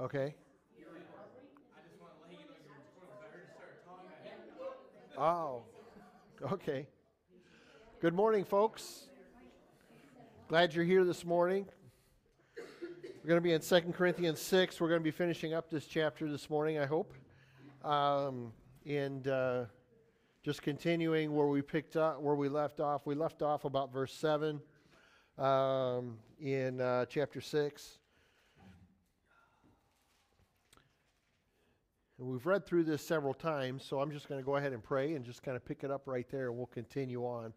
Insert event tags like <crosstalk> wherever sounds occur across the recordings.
Okay. Oh, okay. Good morning, folks. Glad you're here this morning. We're going to be in 2 Corinthians 6. We're going to be finishing up this chapter this morning, I hope. Um, and uh, just continuing where we picked up, where we left off. We left off about verse 7 um, in uh, chapter 6. And we've read through this several times, so I'm just going to go ahead and pray and just kind of pick it up right there, and we'll continue on.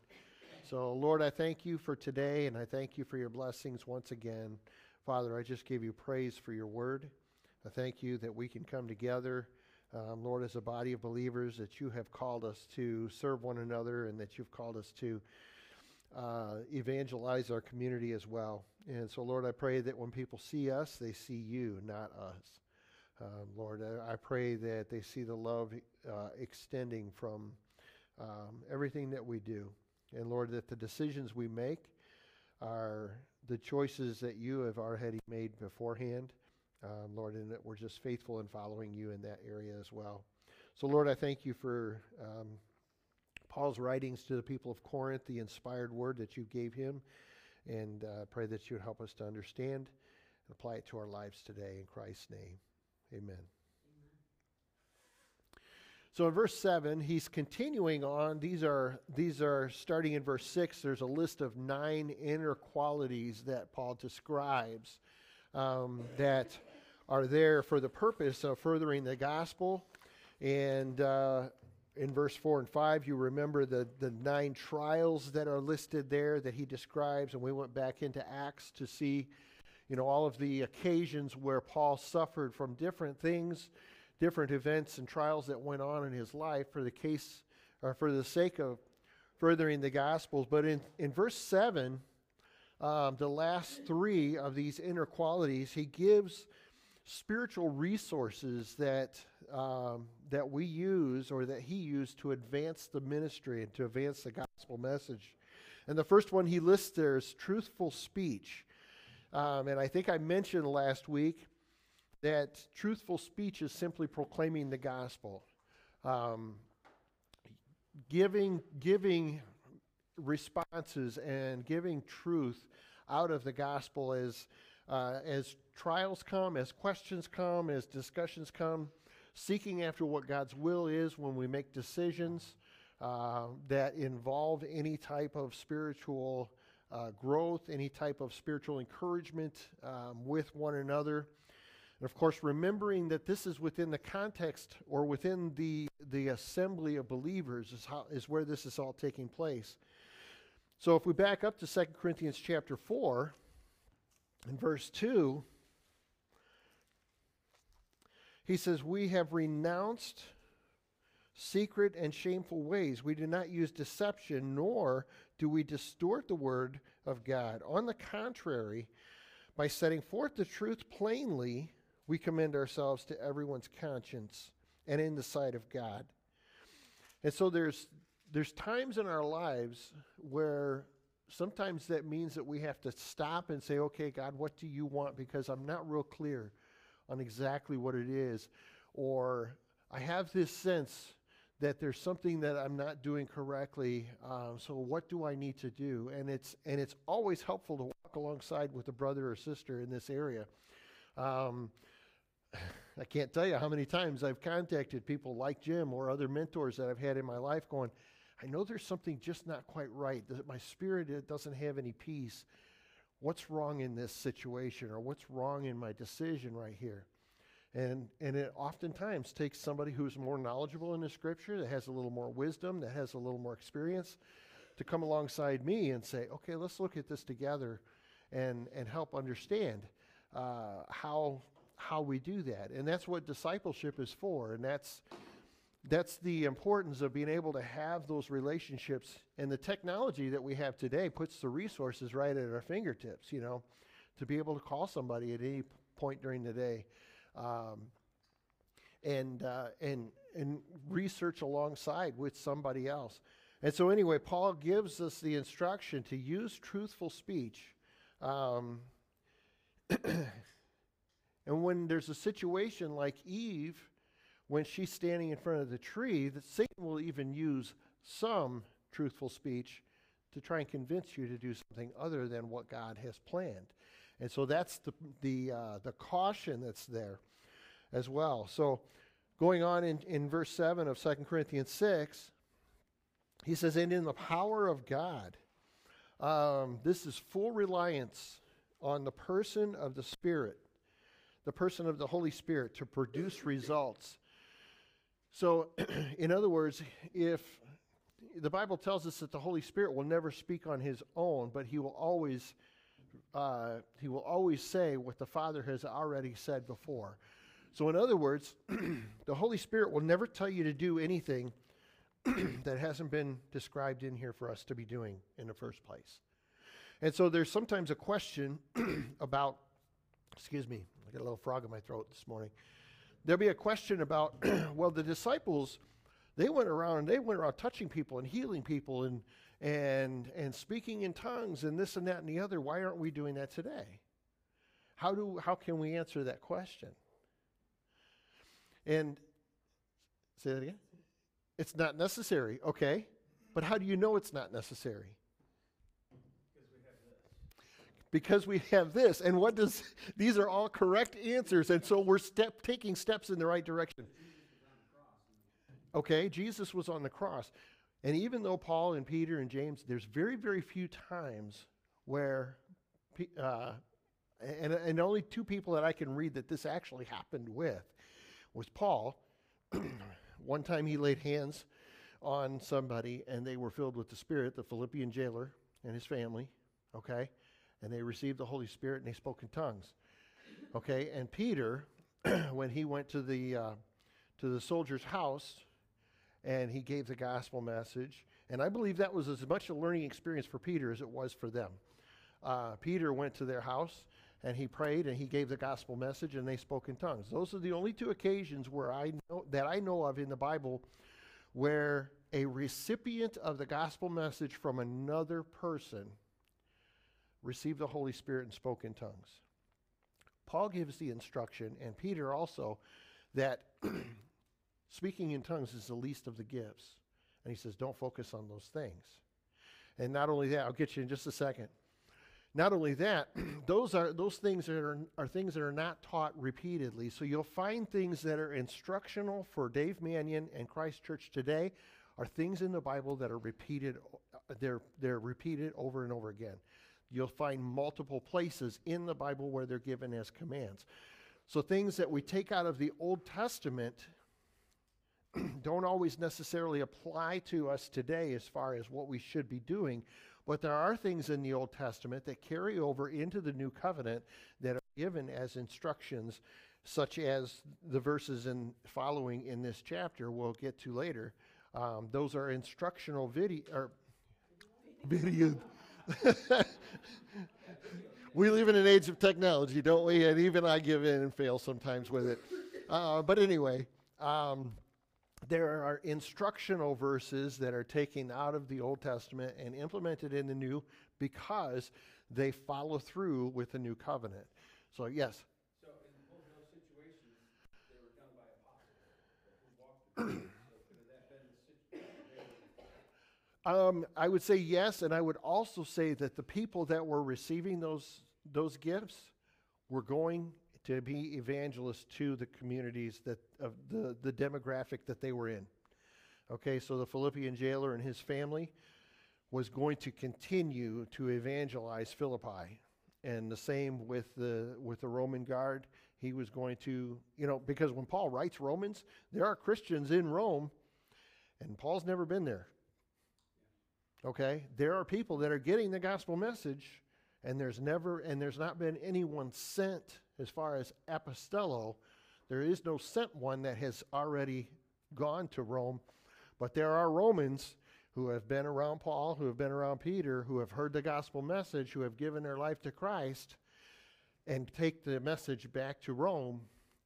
So, Lord, I thank you for today, and I thank you for your blessings once again. Father, I just give you praise for your word. I thank you that we can come together, um, Lord, as a body of believers, that you have called us to serve one another, and that you've called us to uh, evangelize our community as well. And so, Lord, I pray that when people see us, they see you, not us. Um, Lord, I, pray that they see the love uh, extending from um, everything that we do. And Lord, that the decisions we make are the choices that you have already made beforehand. Um, Lord, and that we're just faithful in following you in that area as well. So, Lord, I thank you for um, Paul's writings to the people of Corinth, the inspired word that you gave him, and uh, pray that you would help us to understand and apply it to our lives today in Christ's name. Amen. So in verse 7, he's continuing on. These are, these are starting in verse 6. There's a list of nine inner qualities that Paul describes um, that are there for the purpose of furthering the gospel. And uh, in verse 4 and 5, you remember the, the nine trials that are listed there that he describes. And we went back into Acts to see you know, all of the occasions where Paul suffered from different things, different events and trials that went on in his life for the case or for the sake of furthering the gospels. But in, in verse 7, um, the last three of these inner qualities, he gives spiritual resources that um, that we use or that he used to advance the ministry and to advance the gospel message. And the first one he lists there is truthful speech. Um, and I think I mentioned last week that truthful speech is simply proclaiming the gospel, um, giving giving responses and giving truth out of the gospel as uh, as trials come, as questions come, as discussions come, seeking after what God's will is when we make decisions uh, that involve any type of spiritual uh, growth, any type of spiritual encouragement um, with one another. And of course, remembering that this is within the context or within the, the assembly of believers is, how, is where this is all taking place. So if we back up to 2 Corinthians chapter 4, in verse 2, he says, We have renounced secret and shameful ways. We do not use deception, nor do we distort the word of God. On the contrary, by setting forth the truth plainly, we commend ourselves to everyone's conscience and in the sight of God. And so there's there's times in our lives where sometimes that means that we have to stop and say, "Okay, God, what do you want because I'm not real clear on exactly what it is." Or I have this sense that there's something that I'm not doing correctly. Um, so what do I need to do? And it's and it's always helpful to walk alongside with a brother or sister in this area. Um, <laughs> I can't tell you how many times I've contacted people like Jim or other mentors that I've had in my life, going, I know there's something just not quite right. That my spirit it doesn't have any peace. What's wrong in this situation, or what's wrong in my decision right here? And, and it oftentimes takes somebody who's more knowledgeable in the scripture, that has a little more wisdom, that has a little more experience, to come alongside me and say, okay, let's look at this together and, and help understand uh, how, how we do that. And that's what discipleship is for. And that's, that's the importance of being able to have those relationships. And the technology that we have today puts the resources right at our fingertips, you know, to be able to call somebody at any point during the day um, and uh, and and research alongside with somebody else. And so, anyway, Paul gives us the instruction to use truthful speech. Um, <coughs> And when there's a situation like Eve, when she's standing in front of the tree, that Satan will even use some truthful speech to try and convince you to do something other than what God has planned. And so that's the, the, uh, the caution that's there as well. So going on in, in verse 7 of 2 Corinthians 6, he says, And in the power of God, um, this is full reliance on the person of the Spirit, the person of the Holy Spirit to produce results. So, <clears throat> in other words, if the Bible tells us that the Holy Spirit will never speak on his own, but he will always uh, he will always say what the Father has already said before. So, in other words, <clears throat> the Holy Spirit will never tell you to do anything <clears throat> that hasn't been described in here for us to be doing in the first place. And so, there's sometimes a question <clears throat> about, excuse me, I got a little frog in my throat this morning. There'll be a question about, well, the disciples, they went around and they went around touching people and healing people and and and speaking in tongues and this and that and the other. Why aren't we doing that today? How do how can we answer that question? And say that again. It's not necessary, okay? But how do you know it's not necessary? because we have this and what does these are all correct answers and so we're step taking steps in the right direction okay jesus was on the cross and even though Paul and Peter and James, there's very, very few times where, uh, and, and only two people that I can read that this actually happened with was Paul. <clears throat> One time he laid hands on somebody and they were filled with the Spirit, the Philippian jailer and his family, okay? And they received the Holy Spirit and they spoke in tongues, okay? And Peter, <clears throat> when he went to the, uh, to the soldier's house, and he gave the gospel message. And I believe that was as much a learning experience for Peter as it was for them. Uh, Peter went to their house and he prayed and he gave the gospel message and they spoke in tongues. Those are the only two occasions where I know that I know of in the Bible where a recipient of the gospel message from another person received the Holy Spirit and spoke in tongues. Paul gives the instruction, and Peter also, that <clears throat> Speaking in tongues is the least of the gifts. And he says, don't focus on those things. And not only that, I'll get you in just a second. Not only that, <clears throat> those are those things that are, are things that are not taught repeatedly. So you'll find things that are instructional for Dave Mannion and Christ Church today are things in the Bible that are repeated uh, they're they're repeated over and over again. You'll find multiple places in the Bible where they're given as commands. So things that we take out of the Old Testament <clears throat> don't always necessarily apply to us today as far as what we should be doing, but there are things in the Old Testament that carry over into the New Covenant that are given as instructions, such as the verses in following in this chapter we'll get to later. Um, those are instructional video or video. <laughs> we live in an age of technology, don't we? And even I give in and fail sometimes with it. Uh, but anyway. Um, there are instructional verses that are taken out of the Old Testament and implemented in the New because they follow through with the new covenant. So, yes. So, in both those situations, they were done by apostles who walked the so could that been? Um, I would say yes, and I would also say that the people that were receiving those those gifts were going to be evangelists to the communities that of the, the demographic that they were in. Okay, so the Philippian jailer and his family was going to continue to evangelize Philippi. And the same with the with the Roman guard. He was going to, you know, because when Paul writes Romans, there are Christians in Rome, and Paul's never been there. Okay? There are people that are getting the gospel message, and there's never and there's not been anyone sent as far as apostello, there is no sent one that has already gone to Rome, but there are Romans who have been around Paul, who have been around Peter, who have heard the gospel message, who have given their life to Christ, and take the message back to Rome.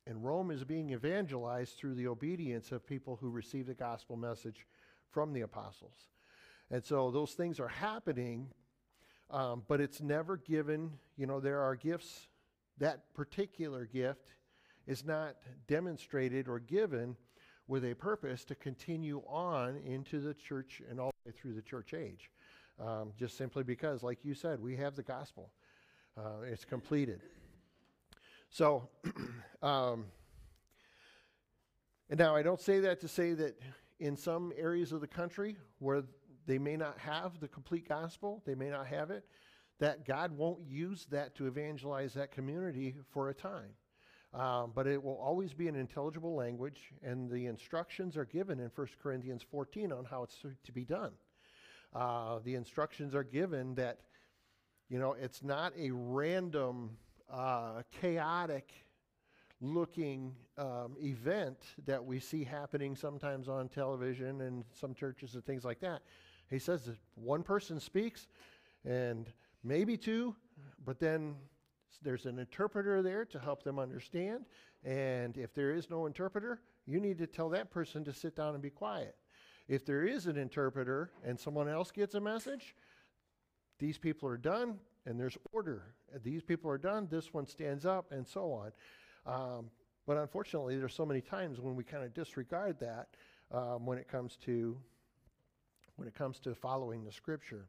And Rome is being evangelized through the obedience of people who receive the gospel message from the apostles. And so those things are happening, um, but it's never given. You know, there are gifts that particular gift is not demonstrated or given with a purpose to continue on into the church and all the way through the church age. Um, just simply because, like you said, we have the gospel, uh, it's completed. So, <clears throat> um, and now I don't say that to say that in some areas of the country where they may not have the complete gospel, they may not have it, that God won't use that to evangelize that community for a time. Um, but it will always be an intelligible language, and the instructions are given in 1 Corinthians 14 on how it's to be done. Uh, the instructions are given that, you know, it's not a random, uh, chaotic looking um, event that we see happening sometimes on television and some churches and things like that. He says that one person speaks and maybe two, but then there's an interpreter there to help them understand. And if there is no interpreter, you need to tell that person to sit down and be quiet. If there is an interpreter and someone else gets a message, these people are done and there's order. These people are done, this one stands up, and so on. Um, but unfortunately, there's so many times when we kind of disregard that um, when it comes to when it comes to following the Scripture.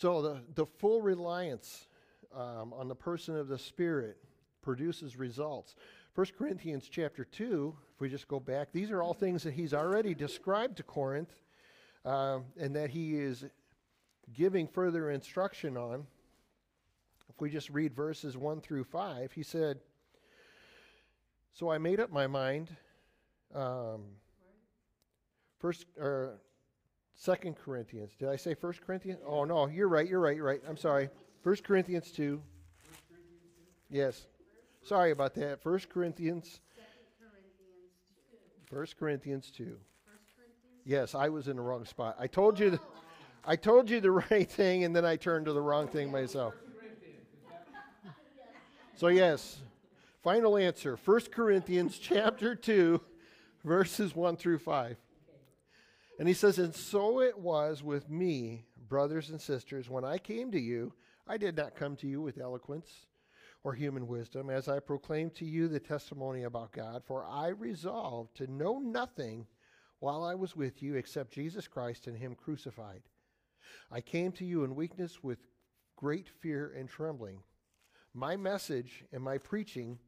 So the the full reliance um, on the person of the Spirit produces results. 1 Corinthians chapter 2, if we just go back, these are all things that he's already described to Corinth um, and that he is giving further instruction on. If we just read verses 1 through 5, he said, So I made up my mind. Um, first or Second Corinthians. Did I say First Corinthians? Oh no, you're right. You're right. You're right. I'm sorry. First Corinthians two. Yes. Sorry about that. First Corinthians. First Corinthians two. Yes, I was in the wrong spot. I told you. The, I told you the <laughs> right thing, and then I turned to the wrong thing myself. So yes, final answer. First Corinthians <laughs> chapter two, verses one through five. And he says, And so it was with me, brothers and sisters, when I came to you, I did not come to you with eloquence or human wisdom, as I proclaimed to you the testimony about God, for I resolved to know nothing while I was with you except Jesus Christ and Him crucified. I came to you in weakness with great fear and trembling. My message and my preaching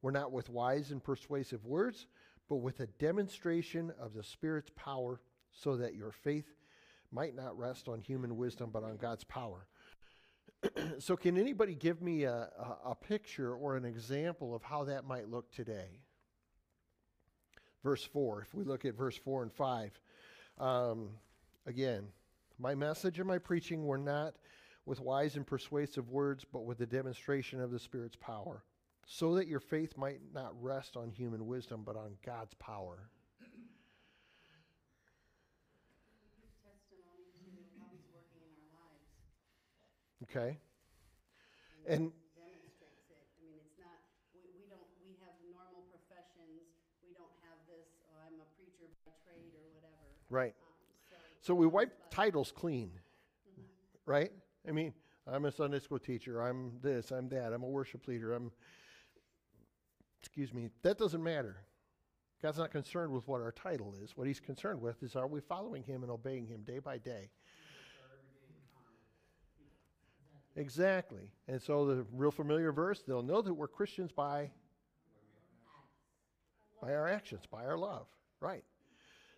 were not with wise and persuasive words, but with a demonstration of the Spirit's power so that your faith might not rest on human wisdom, but on God's power. <clears throat> so, can anybody give me a, a, a, picture or an example of how that might look today? Verse 4, if we look at verse 4 and 5, um, again, my message and my preaching were not with wise and persuasive words, but with the demonstration of the Spirit's power, so that your faith might not rest on human wisdom, but on God's power. Okay. And demonstrates it. I mean, it's not, we, we don't, we have normal professions. We don't have this, oh, I'm a preacher by trade or whatever. right. Um, So so, we wipe titles clean, right? I mean, I'm a Sunday school teacher. I'm this. I'm that. I'm a worship leader. I'm. Excuse me. That doesn't matter. God's not concerned with what our title is. What He's concerned with is are we following Him and obeying Him day by day. Exactly. And so the real familiar verse, they'll know that we're Christians by by our actions, by our love. Right.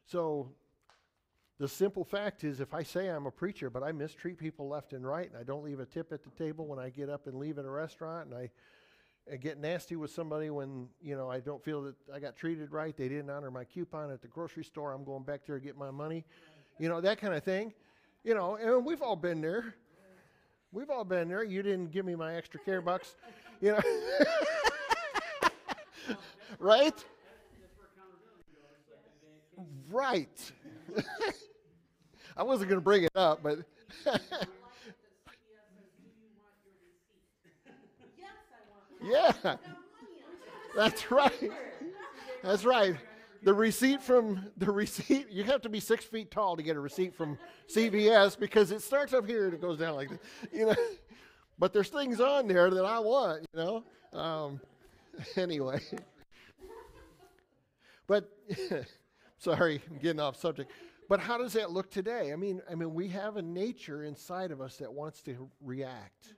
So the simple fact is if I say I'm a preacher but I mistreat people left and right and I don't leave a tip at the table when I get up and leave at a restaurant and I, I get nasty with somebody when, you know, I don't feel that I got treated right, they didn't honor my coupon at the grocery store, I'm going back there to get my money. You know, that kind of thing. You know, and we've all been there. We've all been there. You didn't give me my extra care bucks, you know. <laughs> right? Right. <laughs> I wasn't going to bring it up, but <laughs> yeah, that's right. That's right. The receipt from the receipt, you have to be six feet tall to get a receipt from CVS because it starts up here and it goes down like this. You know, but there's things on there that I want, you know. Um, <laughs> anyway, but <laughs> sorry, I'm getting off subject. But how does that look today? I mean, I mean, we have a nature inside of us that wants to react,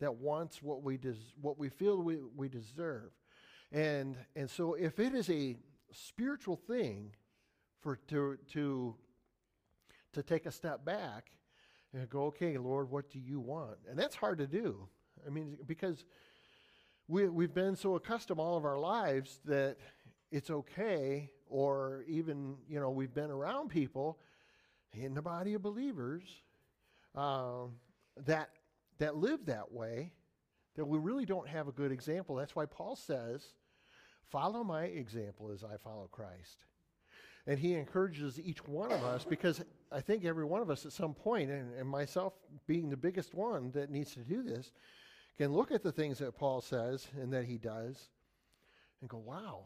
that wants what we des- what we feel we, we deserve, and and so if it is a spiritual thing for to to to take a step back and go, okay, Lord, what do you want? And that's hard to do. I mean, because we, we've been so accustomed all of our lives that it's okay, or even, you know, we've been around people in the body of believers um, that, that live that way, that we really don't have a good example. That's why Paul says, follow my example as I follow Christ. And he encourages each one of us because I think every one of us at some point, and, and myself being the biggest one that needs to do this, can look at the things that Paul says and that he does and go, wow,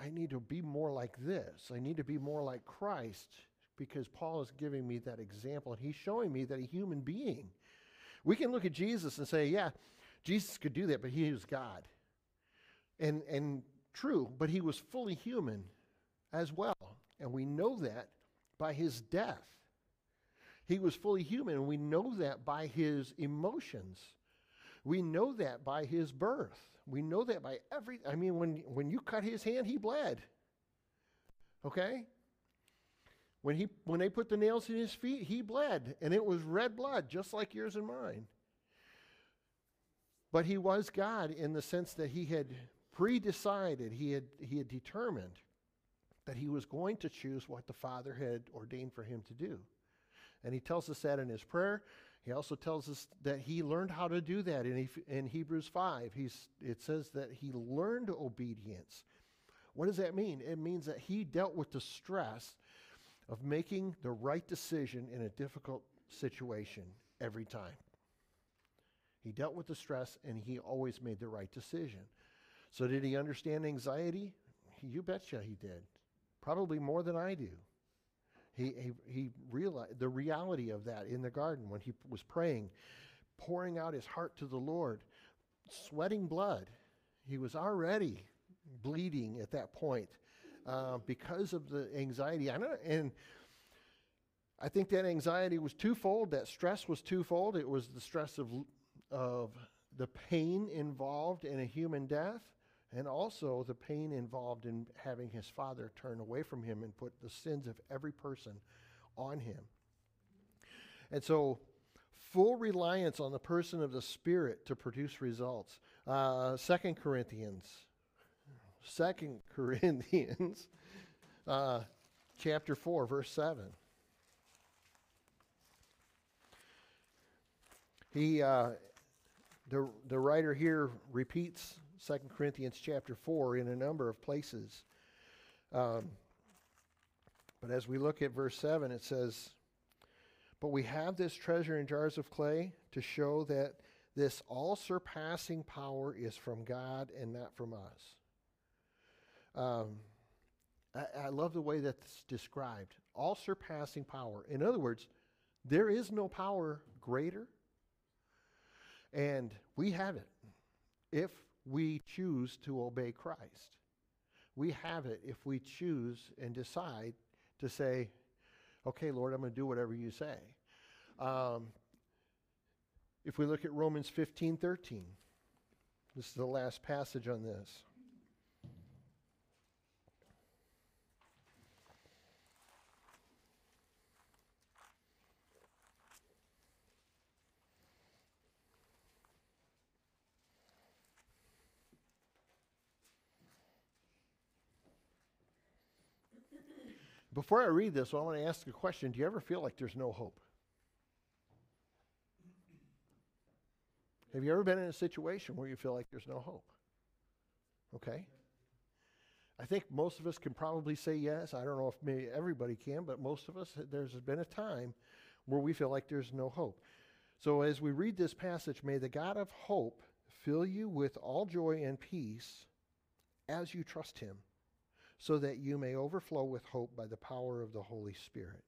I need to be more like this. I need to be more like Christ because Paul is giving me that example and he's showing me that a human being. We can look at Jesus and say, yeah, Jesus could do that, but he was God. And, and true, but he was fully human as well. And we know that by his death. He was fully human, and we know that by his emotions. We know that by his birth. We know that by every I mean when when you cut his hand, he bled. Okay? When he when they put the nails in his feet, he bled, and it was red blood just like yours and mine. But he was God in the sense that he had pre-decided, he had he had determined that he was going to choose what the Father had ordained for him to do. And he tells us that in his prayer. He also tells us that he learned how to do that in, in Hebrews 5. He's, it says that he learned obedience. What does that mean? It means that he dealt with the stress of making the right decision in a difficult situation every time. He dealt with the stress and he always made the right decision. So, did he understand anxiety? You betcha he did. Probably more than I do. He, he, he realized the reality of that in the garden when he was praying, pouring out his heart to the Lord, sweating blood. He was already bleeding at that point uh, because of the anxiety. I know, and I think that anxiety was twofold. That stress was twofold. It was the stress of, of the pain involved in a human death, and also the pain involved in having his father turn away from him and put the sins of every person on him. And so, full reliance on the person of the Spirit to produce results. Uh, Second Corinthians, Second <laughs> Corinthians, uh, chapter four, verse seven. He, uh, the the writer here repeats 2 Corinthians chapter 4 in a number of places. Um, but as we look at verse 7, it says, But we have this treasure in jars of clay to show that this all surpassing power is from God and not from us. Um, I, I love the way that's described all surpassing power. In other words, there is no power greater, and we have it. If we choose to obey Christ. We have it if we choose and decide to say, okay, Lord, I'm going to do whatever you say. Um, if we look at Romans 15 13, this is the last passage on this. Before I read this, I want to ask a question. Do you ever feel like there's no hope? Have you ever been in a situation where you feel like there's no hope? Okay. I think most of us can probably say yes. I don't know if maybe everybody can, but most of us, there's been a time where we feel like there's no hope. So as we read this passage, may the God of hope fill you with all joy and peace as you trust him so that you may overflow with hope by the power of the Holy Spirit.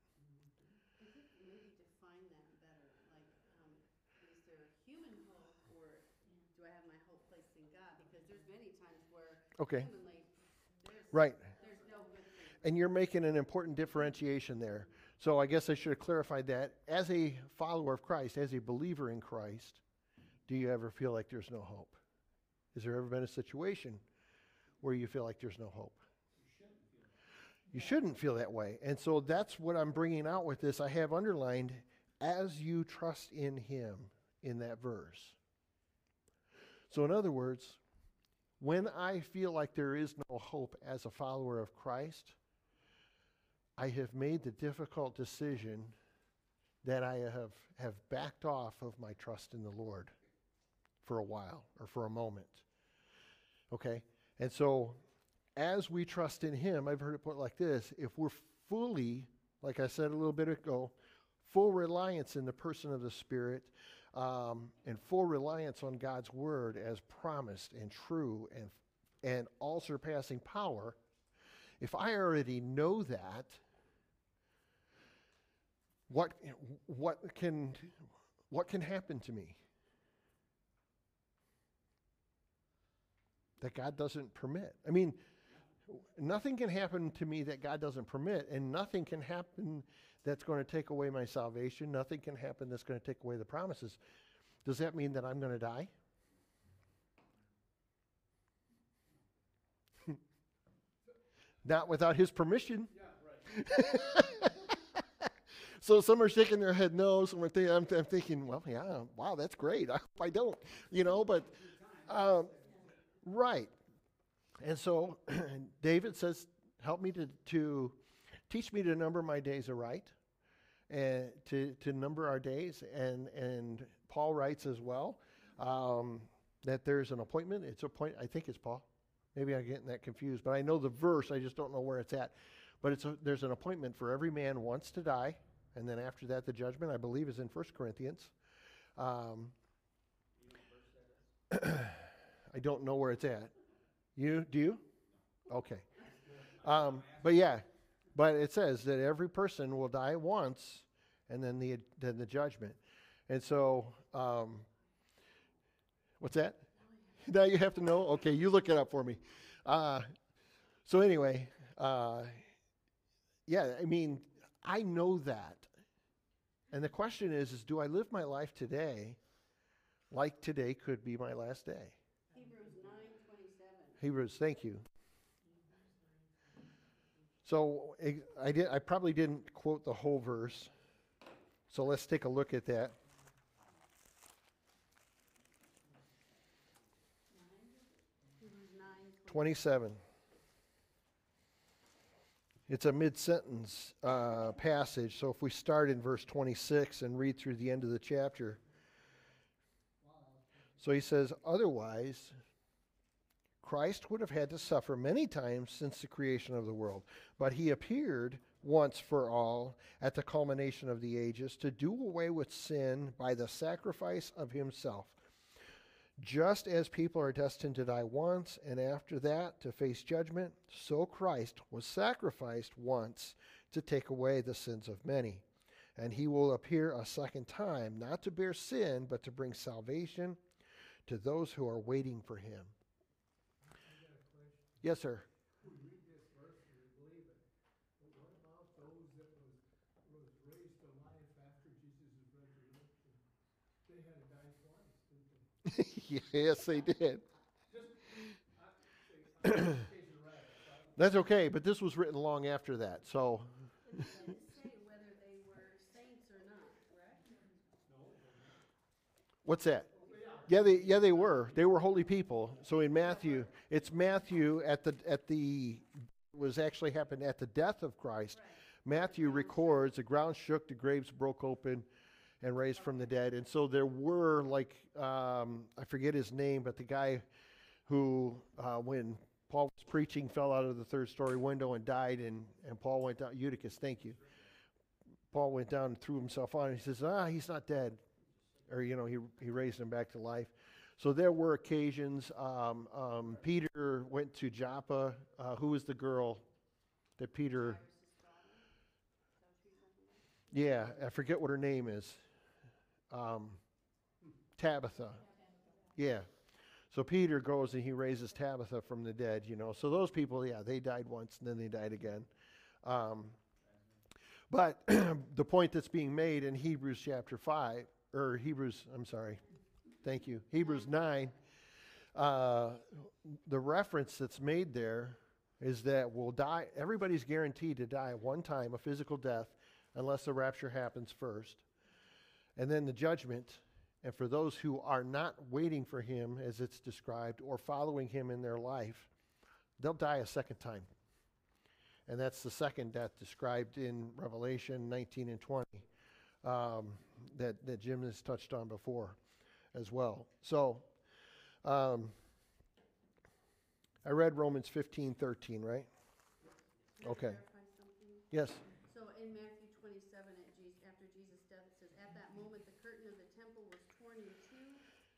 Okay. Um, right. And you're making an important differentiation there. So I guess I should have clarified that. As a follower of Christ, as a believer in Christ, do you ever feel like there's no hope? Has there ever been a situation where you feel like there's no hope? You shouldn't feel that way. And so that's what I'm bringing out with this. I have underlined as you trust in Him in that verse. So, in other words, when I feel like there is no hope as a follower of Christ, I have made the difficult decision that I have, have backed off of my trust in the Lord for a while or for a moment. Okay? And so, as we trust in Him, I've heard it put like this if we're fully, like I said a little bit ago, full reliance in the person of the Spirit, um, and full reliance on God's Word as promised and true and, and all surpassing power, if I already know that, what, what, can, what can happen to me? That God doesn't permit. I mean, nothing can happen to me that God doesn't permit, and nothing can happen that's going to take away my salvation. Nothing can happen that's going to take away the promises. Does that mean that I'm going to die? <laughs> Not without his permission. <laughs> so some are shaking their head no. Some are thinking, I'm, I'm thinking, well, yeah, wow, that's great. I hope I don't, you know, but um, right. And so <clears throat> David says, help me to, to teach me to number my days aright and to, to number our days. And, and Paul writes as well um, that there's an appointment. It's a point, I think it's Paul. Maybe I'm getting that confused, but I know the verse, I just don't know where it's at. But it's a, there's an appointment for every man once to die, and then after that, the judgment, I believe, is in 1 Corinthians. Um, <clears throat> I don't know where it's at. You do you? Okay. Um, but yeah, but it says that every person will die once, and then the then the judgment. And so, um, what's that? <laughs> now you have to know. Okay, you look it up for me. Uh, so anyway, uh, yeah, I mean, I know that, and the question is: is do I live my life today like today could be my last day? Hebrews thank you. So I, I did. I probably didn't quote the whole verse. So let's take a look at that. Twenty-seven. It's a mid-sentence uh, passage. So if we start in verse twenty-six and read through the end of the chapter, so he says, otherwise. Christ would have had to suffer many times since the creation of the world, but he appeared once for all at the culmination of the ages to do away with sin by the sacrifice of himself. Just as people are destined to die once and after that to face judgment, so Christ was sacrificed once to take away the sins of many. And he will appear a second time, not to bear sin, but to bring salvation to those who are waiting for him. Yes, sir. We read this verse and we believe it, but what about those that was, was raised to life after Jesus' resurrection? They had to die twice, didn't they? <laughs> yes, they did. Just, I, say, I'm not chasing a rabbit, so I- That's okay, but this was written long after that. So, But it didn't say whether they were saints or not, correct? what's that? Yeah, they yeah they were. They were holy people. So in Matthew, it's Matthew at the at the was actually happened at the death of Christ. Matthew records the ground shook, the graves broke open, and raised from the dead. And so there were like um, I forget his name, but the guy who uh, when Paul was preaching fell out of the third story window and died, and and Paul went down. Eutychus, thank you. Paul went down and threw himself on. And he says, "Ah, he's not dead." Or you know he he raised him back to life. So there were occasions. Um, um, Peter went to Joppa. Uh, who was the girl that Peter? Yeah, I forget what her name is. Um, Tabitha. Yeah. So Peter goes and he raises Tabitha from the dead, you know. So those people, yeah, they died once and then they died again. Um, but <clears throat> the point that's being made in Hebrews chapter 5, or Hebrews, I'm sorry, thank you, Hebrews 9, uh, the reference that's made there is that we'll die, everybody's guaranteed to die one time, a physical death, unless the rapture happens first. And then the judgment. And for those who are not waiting for him, as it's described, or following him in their life, they'll die a second time. And that's the second death described in Revelation 19 and 20 um, that, that Jim has touched on before as well. So, um, I read Romans 15, 13, right? Okay. Yes. So in Matthew twenty-seven, at Jesus, after Jesus' death, it says, "At that moment, the curtain of the temple was torn in two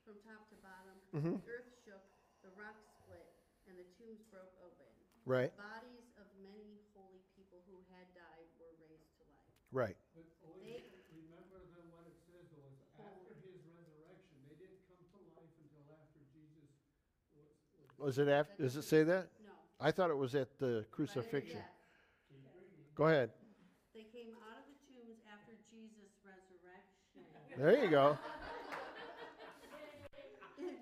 from top to bottom. Mhm. The earth shook, the rocks split, and the tombs broke open. Right, Bodies of many holy people who had died were raised to life." right. But always They- remember then what it says though, is after his resurrection, they didn't come to life until after Jesus was, was it after, does it say that? No. I thought it was at the right at the crucifixion. Go ahead. They came out of the tombs after Jesus' resurrection. There you go. <laughs>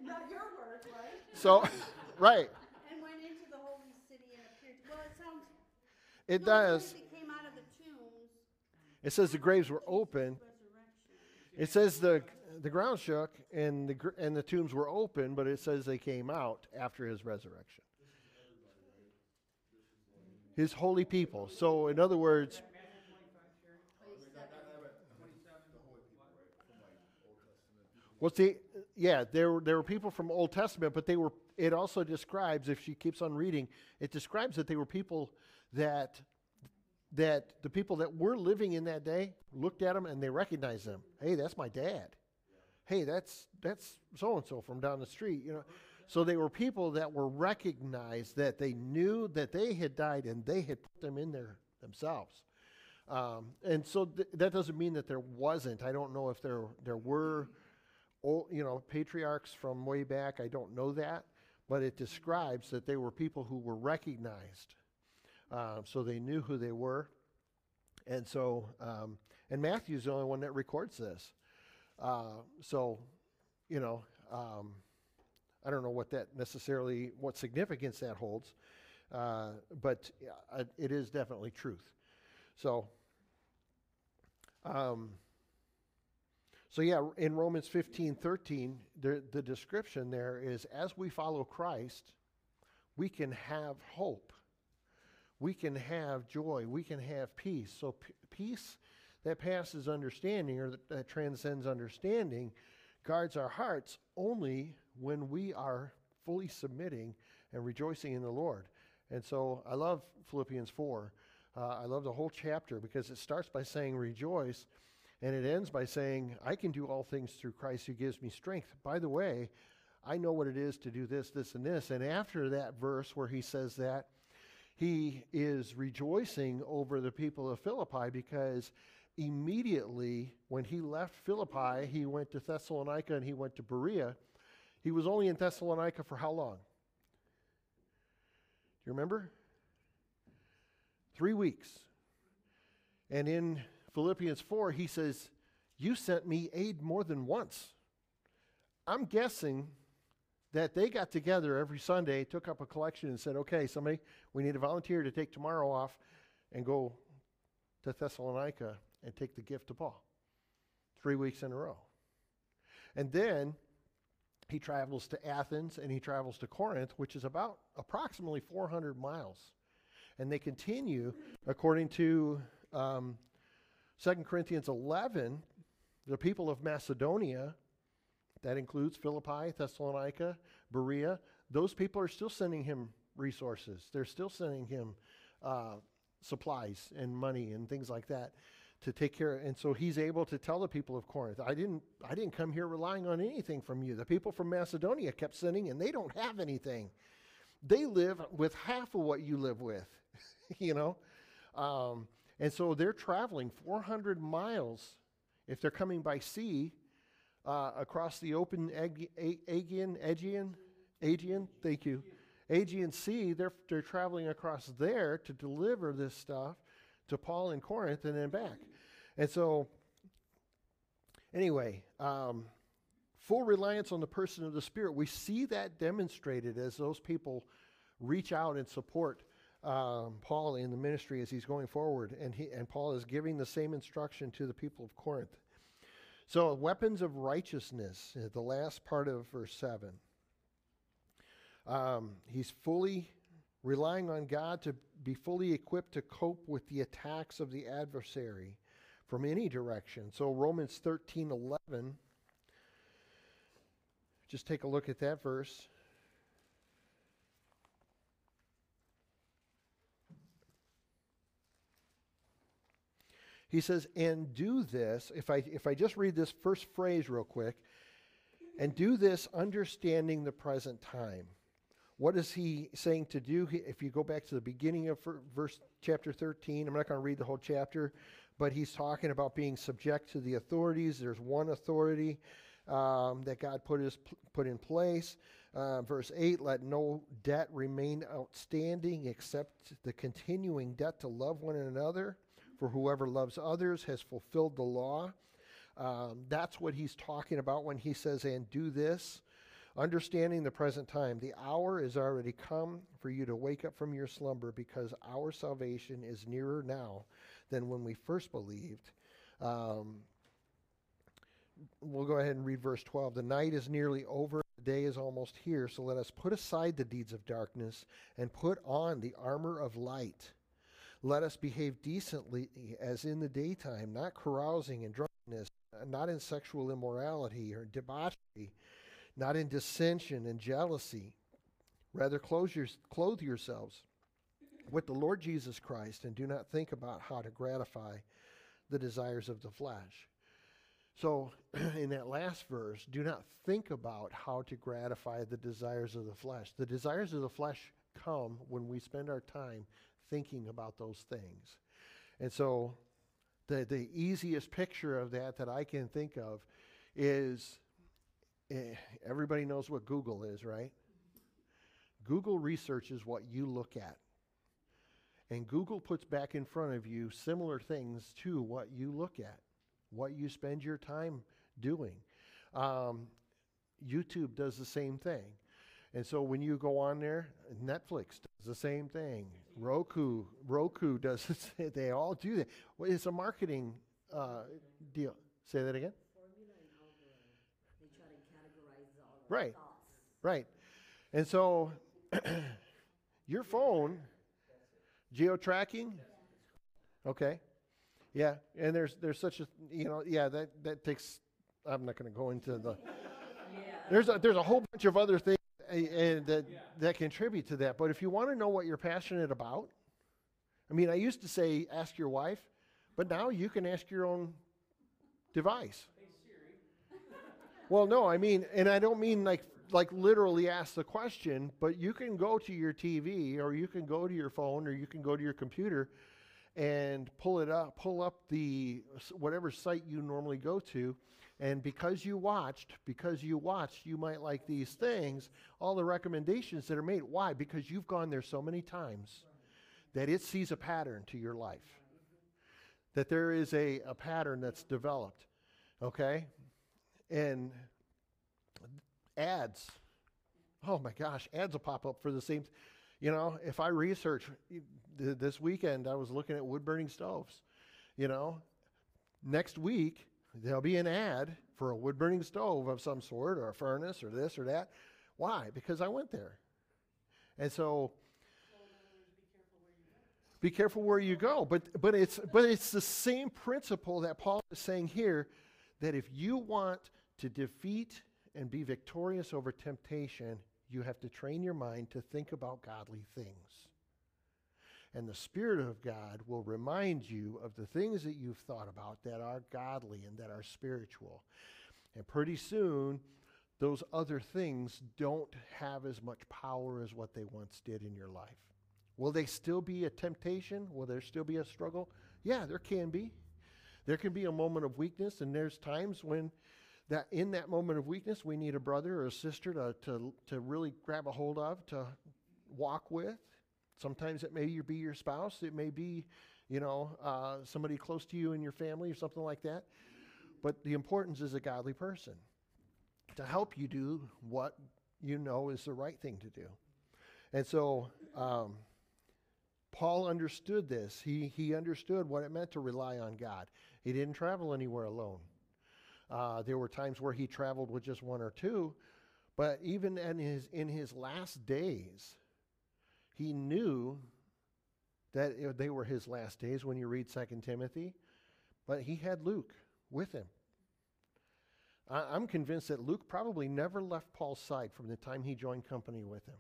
Not your words, right? So, <laughs> right. And went into the holy city and appeared, well, it sounds. It no, does. They came out of the tombs. It says the graves were open. It says the the ground shook and the gr- and the tombs were open, but it says they came out after his resurrection. His holy people. So, in other words, what's see, yeah, there were, there were people from Old Testament, but they were. It also describes, if she keeps on reading, it describes that they were people that that the people that were living in that day looked at them and they recognized them. Hey, that's my dad. Hey, that's that's so and so from down the street. You know, so they were people that were recognized that they knew that they had died and they had put them in there themselves. Um, and so th- that doesn't mean that there wasn't. I don't know if there there were old, you know, patriarchs from way back. I don't know that, but it describes that they were people who were recognized, um, so they knew who they were. And so, um, and Matthew's the only one that records this. Uh, so, you know, um, I don't know what that necessarily, what significance that holds, uh, but uh, it is definitely truth. So, um, so yeah, in Romans 15, 13, the, the description there is as we follow Christ, we can have hope. We can have joy. We can have peace. So p- peace that passes understanding or that, that transcends understanding guards our hearts only when we are fully submitting and rejoicing in the Lord. And so I love Philippians 4. Uh, I love the whole chapter because it starts by saying rejoice and it ends by saying, I can do all things through Christ who gives me strength. By the way, I know what it is to do this, this, and this. And after that verse where he says that, he is rejoicing over the people of Philippi because immediately when he left Philippi, he went to Thessalonica and he went to Berea. He was only in Thessalonica for how long? Do you remember? Three weeks. And in Philippians 4, he says, You sent me aid more than once. I'm guessing that they got together every Sunday, took up a collection, and said, Okay, somebody, we need a volunteer to take tomorrow off and go to Thessalonica and take the gift to Paul. Three weeks in a row. And then he travels to Athens and he travels to Corinth, which is about approximately 400 miles. And they continue, according to um, 2 Corinthians 11, the people of Macedonia, that includes Philippi, Thessalonica, Berea, those people are still sending him resources. They're still sending him uh, supplies and money and things like that to take care. And so he's able to tell the people of Corinth, I didn't, I didn't come here relying on anything from you. The people from Macedonia kept sending, and they don't have anything. They live with half of what you live with, <laughs> you know? Um, and so they're traveling 400 miles if they're coming by sea uh, across the open Aegean, Aegean, Aegean, thank you. Aegean Sea, they're, they're traveling across there to deliver this stuff to Paul in Corinth and then back. And so, anyway, um, full reliance on the person of the Spirit. We see that demonstrated as those people reach out and support um, Paul in the ministry as he's going forward. And, he, and Paul is giving the same instruction to the people of Corinth. So, weapons of righteousness, uh, the last part of verse 7. Um, he's fully relying on God to be fully equipped to cope with the attacks of the adversary from any direction. So Romans 13 11, just take a look at that verse. He says, and do this, if I, if I just read this first phrase real quick, and do this understanding the present time. What is he saying to do? If you go back to the beginning of verse chapter 13, I'm not going to read the whole chapter, but he's talking about being subject to the authorities. There's one authority um, that God put, his, put in place. Uh, verse 8 let no debt remain outstanding except the continuing debt to love one another. For whoever loves others has fulfilled the law. Um, that's what he's talking about when he says, and do this. Understanding the present time, the hour is already come for you to wake up from your slumber because our salvation is nearer now than when we first believed. Um, we'll go ahead and read verse 12. The night is nearly over, the day is almost here, so let us put aside the deeds of darkness and put on the armor of light. Let us behave decently as in the daytime, not carousing and drunkenness, not in sexual immorality or debauchery not in dissension and jealousy. Rather, your, clothe yourselves with the Lord Jesus Christ and do not think about how to gratify the desires of the flesh. So, <clears throat> in that last verse, do not think about how to gratify the desires of the flesh. The desires of the flesh come when we spend our time thinking about those things. And so, the, the easiest picture of that that I can think of is Eh, everybody knows what Google is, right? Google researches what you look at. And Google puts back in front of you similar things to what you look at, what you spend your time doing. Um, YouTube does the same thing. And so when you go on there, Netflix does the same thing. Roku, Roku does it. <laughs> They all do that. Well, it's a marketing uh, deal. Say that again. Right. Right. And so <clears throat> your phone, geo tracking. Okay. Yeah. And there's there's such a you know, yeah, that, that takes I'm not gonna go into the there's a there's a whole bunch of other things and that that contribute to that. But if you want to know what you're passionate about, I mean I used to say ask your wife, but now you can ask your own device. Well, no, I mean, and I don't mean like like literally ask the question, but you can go to your TV or you can go to your phone or you can go to your computer and pull it up, pull up the whatever site you normally go to, and because you watched, because you watched, you might like these things, all the recommendations that are made. Why? Because you've gone there so many times that it sees a pattern to your life. That there is a, a pattern that's developed. Okay? and ads. Oh my gosh, ads will pop up for the same. You know, if I research this weekend, I was looking at wood burning stoves. You know, next week there'll be an ad for a wood burning stove of some sort, or a furnace, or this or that. Why? Because I went there, and so be careful where you go. But but it's but it's the same principle that Paul is saying here that if you want to defeat and be victorious over temptation, you have to train your mind to think about godly things. And the Spirit of God will remind you of the things that you've thought about that are godly and that are spiritual. And pretty soon, those other things don't have as much power as what they once did in your life. Will they still be a temptation? Will there still be a struggle? Yeah, there can be. There can be a moment of weakness, and there's times when that in that moment of weakness, we need a brother or a sister to, to, to really grab a hold of, to walk with. Sometimes it may be your spouse, it may be, you know, uh, somebody close to you in your family or something like that. But the importance is a godly person to help you do what you know is the right thing to do. And so um, Paul understood this. He, he understood what it meant to rely on God. He didn't travel anywhere alone. Uh, there were times where he traveled with just one or two, but even in his, in his last days, he knew that they were his last days when you read 2 Timothy, but he had Luke with him. I, I'm convinced that Luke probably never left Paul's side from the time he joined company with him.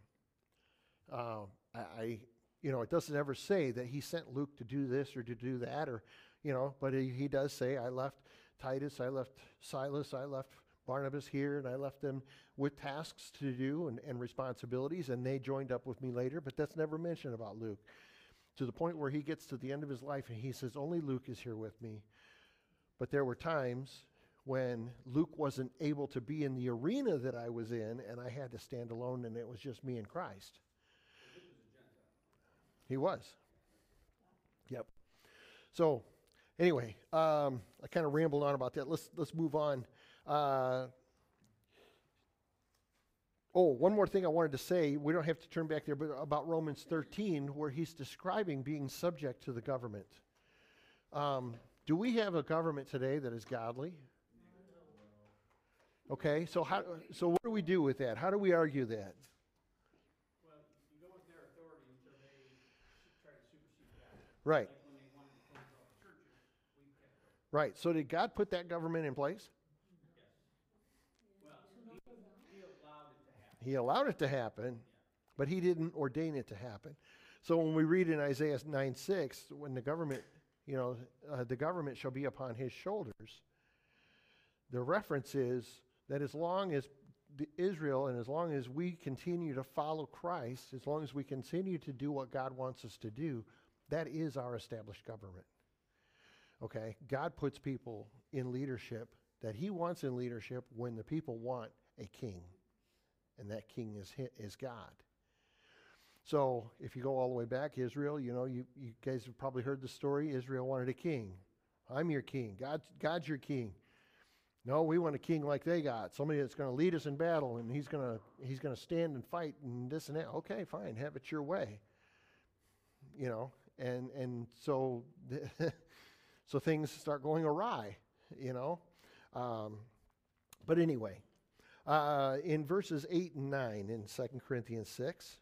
Uh, I, I, you know, it doesn't ever say that he sent Luke to do this or to do that, or, you know, but he, he does say, I left Titus, I left Silas, I left Barnabas here, and I left them with tasks to do and, and responsibilities, and they joined up with me later, but that's never mentioned about Luke. To the point where he gets to the end of his life and he says, Only Luke is here with me. But there were times when Luke wasn't able to be in the arena that I was in, and I had to stand alone, and it was just me and Christ. He was. Yep. So, anyway, um, I kind of rambled on about that. Let's let's move on. Uh, oh, one more thing I wanted to say. We don't have to turn back there, but about Romans 13, where he's describing being subject to the government. Um, do we have a government today that is godly? Okay, so how so what do we do with that? How do we argue that? Well, you right. So did God put that government in place? Well, he, he allowed it to happen. He allowed it to happen, but he didn't ordain it to happen. So when we read in Isaiah 9 6, when the government, you know, uh, the government shall be upon his shoulders, the reference is that as long as Israel and as long as we continue to follow Christ, as long as we continue to do what God wants us to do, that is our established government. Okay? God puts people in leadership that he wants in leadership when the people want a king and that king is is God. So if you go all the way back, Israel, you know, you, you guys have probably heard the story. Israel wanted a king. I'm your king. God, God's your king. No, we want a king like they got, somebody that's going to lead us in battle, and he's going to he's going to stand and fight and this and that. Okay, fine, have it your way. You know, and and so <laughs> so things start going awry. You know, um, but anyway, uh, in verses 8 and 9 in 2 Corinthians 6,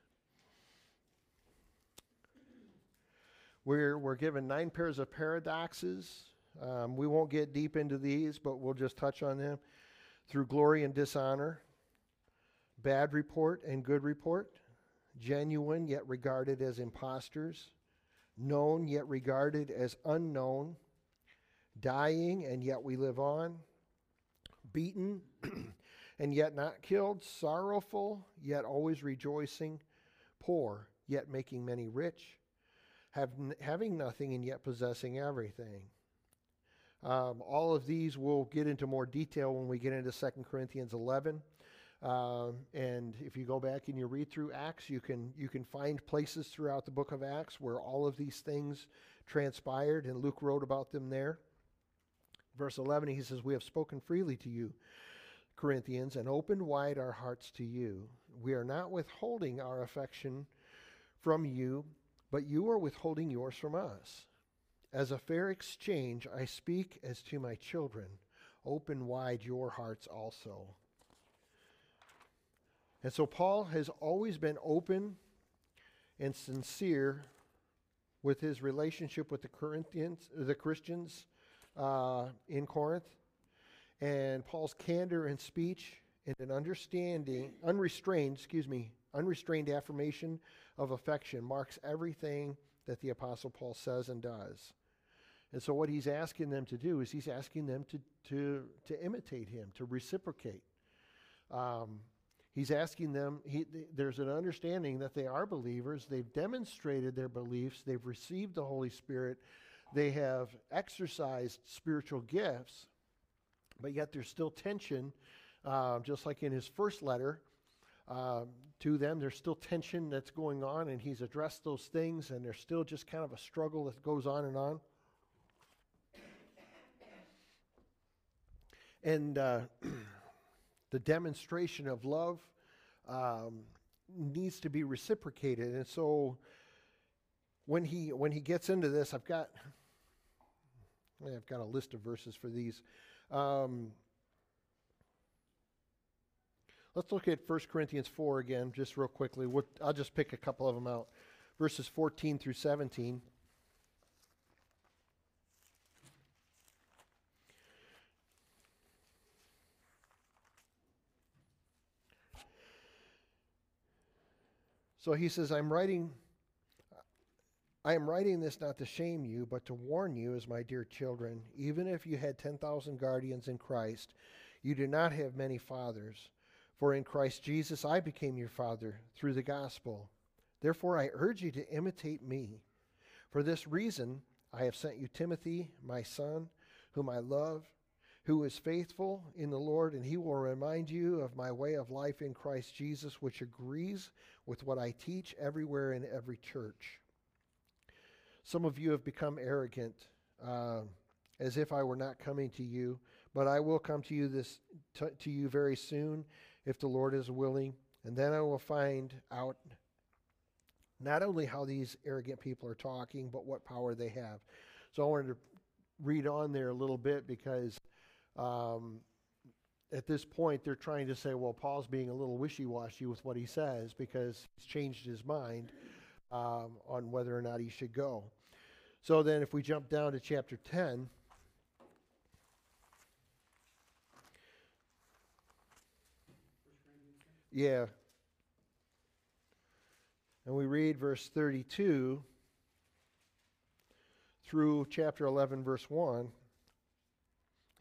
we're, we're given nine pairs of paradoxes. Um, we won't get deep into these, but we'll just touch on them. Through glory and dishonor, bad report and good report, genuine yet regarded as impostors, known yet regarded as unknown, dying and yet we live on, beaten <clears throat> and yet not killed, sorrowful, yet always rejoicing, poor, yet making many rich, have having nothing and yet possessing everything. Um, all of these we'll get into more detail when we get into 2 Corinthians 11. Um, and if you go back and you read through Acts, you can you can find places throughout the book of Acts where all of these things transpired, and Luke wrote about them there. Verse 11, he says, "We have spoken freely to you, Corinthians, and opened wide our hearts to you. We are not withholding our affection from you, but you are withholding yours from us. As a fair exchange, I speak as to my children. Open wide your hearts also. And so Paul has always been open and sincere with his relationship with the Corinthians, the Christians uh, in Corinth. And Paul's candor and speech and an understanding, unrestrained, excuse me, unrestrained affirmation of affection marks everything that the Apostle Paul says and does. And so, what he's asking them to do is he's asking them to, to, to imitate him, to reciprocate. Um, he's asking them, he, there's an understanding that they are believers. They've demonstrated their beliefs, they've received the Holy Spirit, they have exercised spiritual gifts. but yet there's still tension, uh, just like in his first letter uh, to them. There's still tension that's going on, and he's addressed those things, and there's still just kind of a struggle that goes on and on. And uh, <clears throat> the demonstration of love um, needs to be reciprocated, and so when he when he gets into this, I've got I've got a list of verses for these. Um, let's look at 1 Corinthians 4 again, just real quickly. We'll, I'll just pick a couple of them out. Verses 14 through 17. So he says, I'm writing. I am writing this not to shame you, but to warn you, as my dear children, even if you had 10,000 guardians in Christ, you do not have many fathers. For in Christ Jesus I became your father through the gospel. Therefore I urge you to imitate me. For this reason I have sent you Timothy, my son, whom I love, who is faithful in the Lord, and he will remind you of my way of life in Christ Jesus, which agrees with what I teach everywhere in every church. Some of you have become arrogant, uh, as if I were not coming to you, but I will come to you this to, you very soon, if the Lord is willing, and then I will find out not only how these arrogant people are talking, but what power they have. So I wanted to read on there a little bit because um, at this point they're trying to say, well, Paul's being a little wishy washy with what he says because he's changed his mind um, on whether or not he should go. So then, if we jump down to chapter 10, Yeah. And we read verse 32 through chapter 11, verse 1.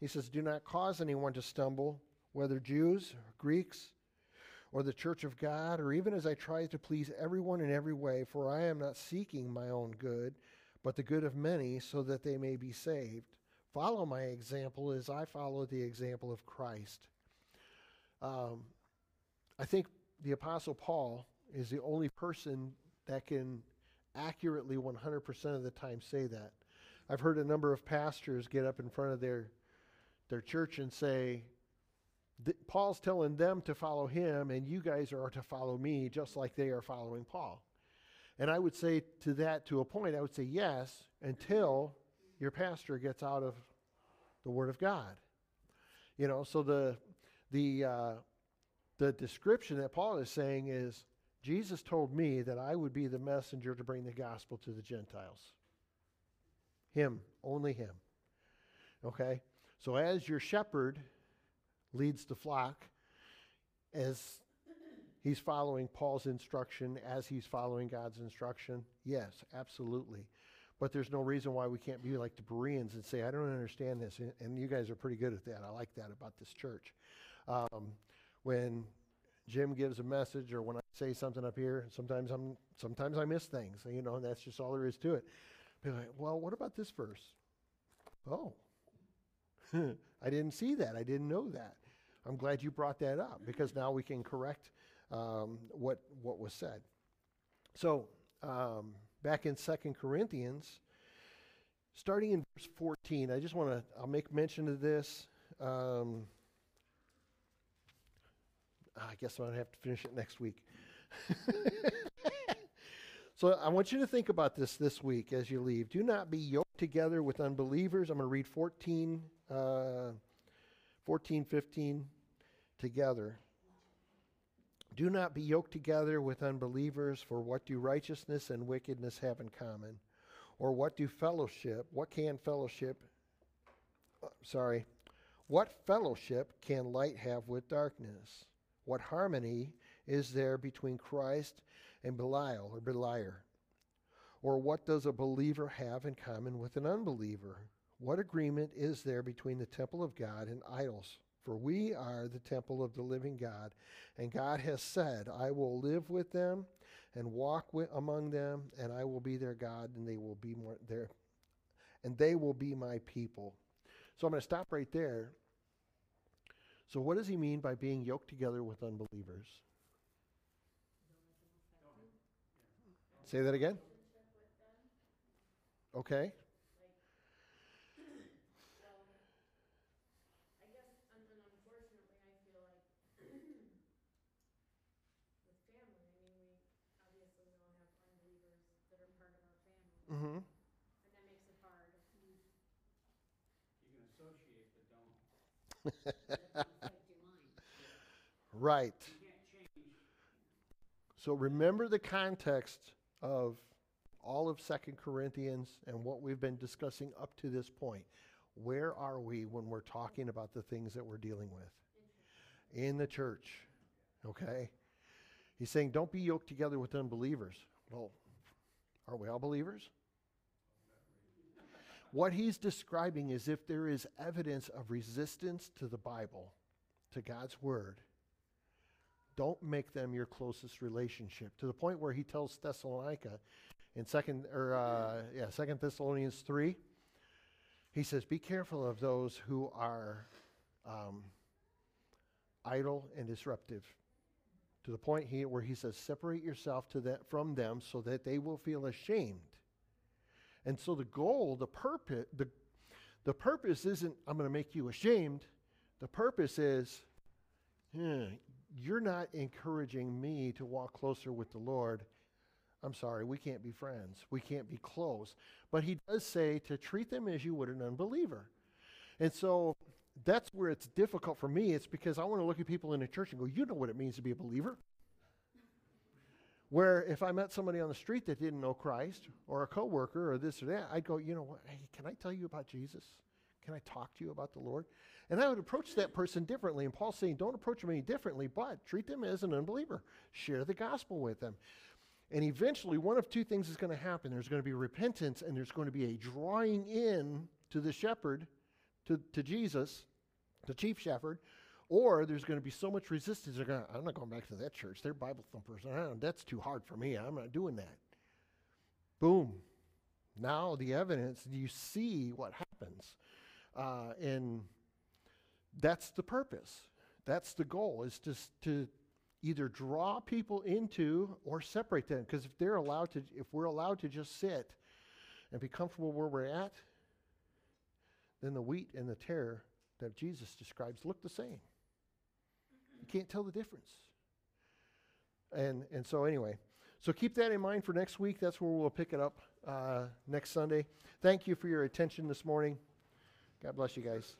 He says, Do not cause anyone to stumble, whether Jews or Greeks or the church of God, or even as I try to please everyone in every way, for I am not seeking my own good, but the good of many, so that they may be saved. Follow my example as I follow the example of Christ. Um, I think the Apostle Paul is the only person that can accurately 100% of the time say that. I've heard a number of pastors get up in front of their, their church and say, Paul's telling them to follow him, and you guys are to follow me just like they are following Paul. And I would say to that, to a point, I would say yes, until your pastor gets out of the Word of God. You know, so the, the, uh, the description that Paul is saying is Jesus told me that I would be the messenger to bring the gospel to the Gentiles. Him, only him. Okay? So as your shepherd leads the flock, as he's following Paul's instruction, as he's following God's instruction, yes, absolutely. But there's no reason why we can't be like the Bereans and say, I don't understand this. And you guys are pretty good at that. I like that about this church. Um, when Jim gives a message or when I say something up here, sometimes I'm sometimes I miss things. You know, and that's just all there is to it. Be like, well, what about this verse? Oh, <laughs> I didn't see that. I didn't know that. I'm glad you brought that up because now we can correct um, what what was said. So um, back in Second Corinthians, starting in verse 14, I just want to I'll make mention of this. Um, I guess I'm going to have to finish it next week. <laughs> so I want you to think about this this week as you leave. Do not be yoked together with unbelievers. I'm going to read 14, uh, 14 15 together. Do not be yoked together with unbelievers, for what do righteousness and wickedness have in common? Or what do fellowship, what can fellowship, uh, sorry, what fellowship can light have with darkness? What harmony is there between Christ and Belial or Beliar? Or what does a believer have in common with an unbeliever? What agreement is there between the temple of God and idols? For we are the temple of the living God, and God has said, I will live with them and walk with, among them, and I will be their God, and they will be there, and they will be my people. So I'm going to stop right there So, what does he mean by being yoked together with unbelievers? Say that again. Okay. I guess, un- and unfortunately, I feel like with family, I mean, we, obviously, we all have unbelievers that are part of our family, Mm-hmm. and that makes it hard. You can associate, but don't. Affect your mind. Right. You can't change. So remember the context of all of Second Corinthians and what we've been discussing up to this point. Where are we when we're talking about the things that we're dealing with? In the church. Okay? He's saying, don't be yoked together with unbelievers. Well, are we all believers? What he's describing is if there is evidence of resistance to the Bible, to God's word, don't make them your closest relationship to the point where he tells thessalonica in second or uh, yeah second thessalonians 3 he says be careful of those who are um, idle and disruptive to the point he, where he says separate yourself to that from them so that they will feel ashamed and so the goal the purpose the, the purpose isn't i'm going to make you ashamed the purpose is "Hmm, you're not encouraging me to walk closer with the Lord. I'm sorry, we can't be friends. We can't be close. But he does say to treat them as you would an unbeliever. And so that's where it's difficult for me. It's because I want to look at people in the church and go, you know what it means to be a believer. Where if I met somebody on the street that didn't know Christ or a coworker or this or that, I'd go, you know what? Hey, can I tell you about Jesus? Can I talk to you about the Lord? And I would approach that person differently. And Paul's saying, don't approach them any differently, but treat them as an unbeliever. Share the gospel with them. And eventually, one of two things is going to happen there's going to be repentance, and there's going to be a drawing in to the shepherd, to, to Jesus, the chief shepherd, or there's going to be so much resistance. They're going, I'm not going back to that church. They're Bible thumpers. That's too hard for me. I'm not doing that. Boom. Now the evidence, you see what happens. Uh, and that's the purpose. That's the goal, is just to either draw people into or separate them. Because if they're allowed to, if we're allowed to just sit and be comfortable where we're at, then the wheat and the tare that Jesus describes look the same. You can't tell the difference. And and so anyway, so keep that in mind for next week. That's where we'll pick it up uh, next Sunday. Thank you for your attention this morning. God bless you guys.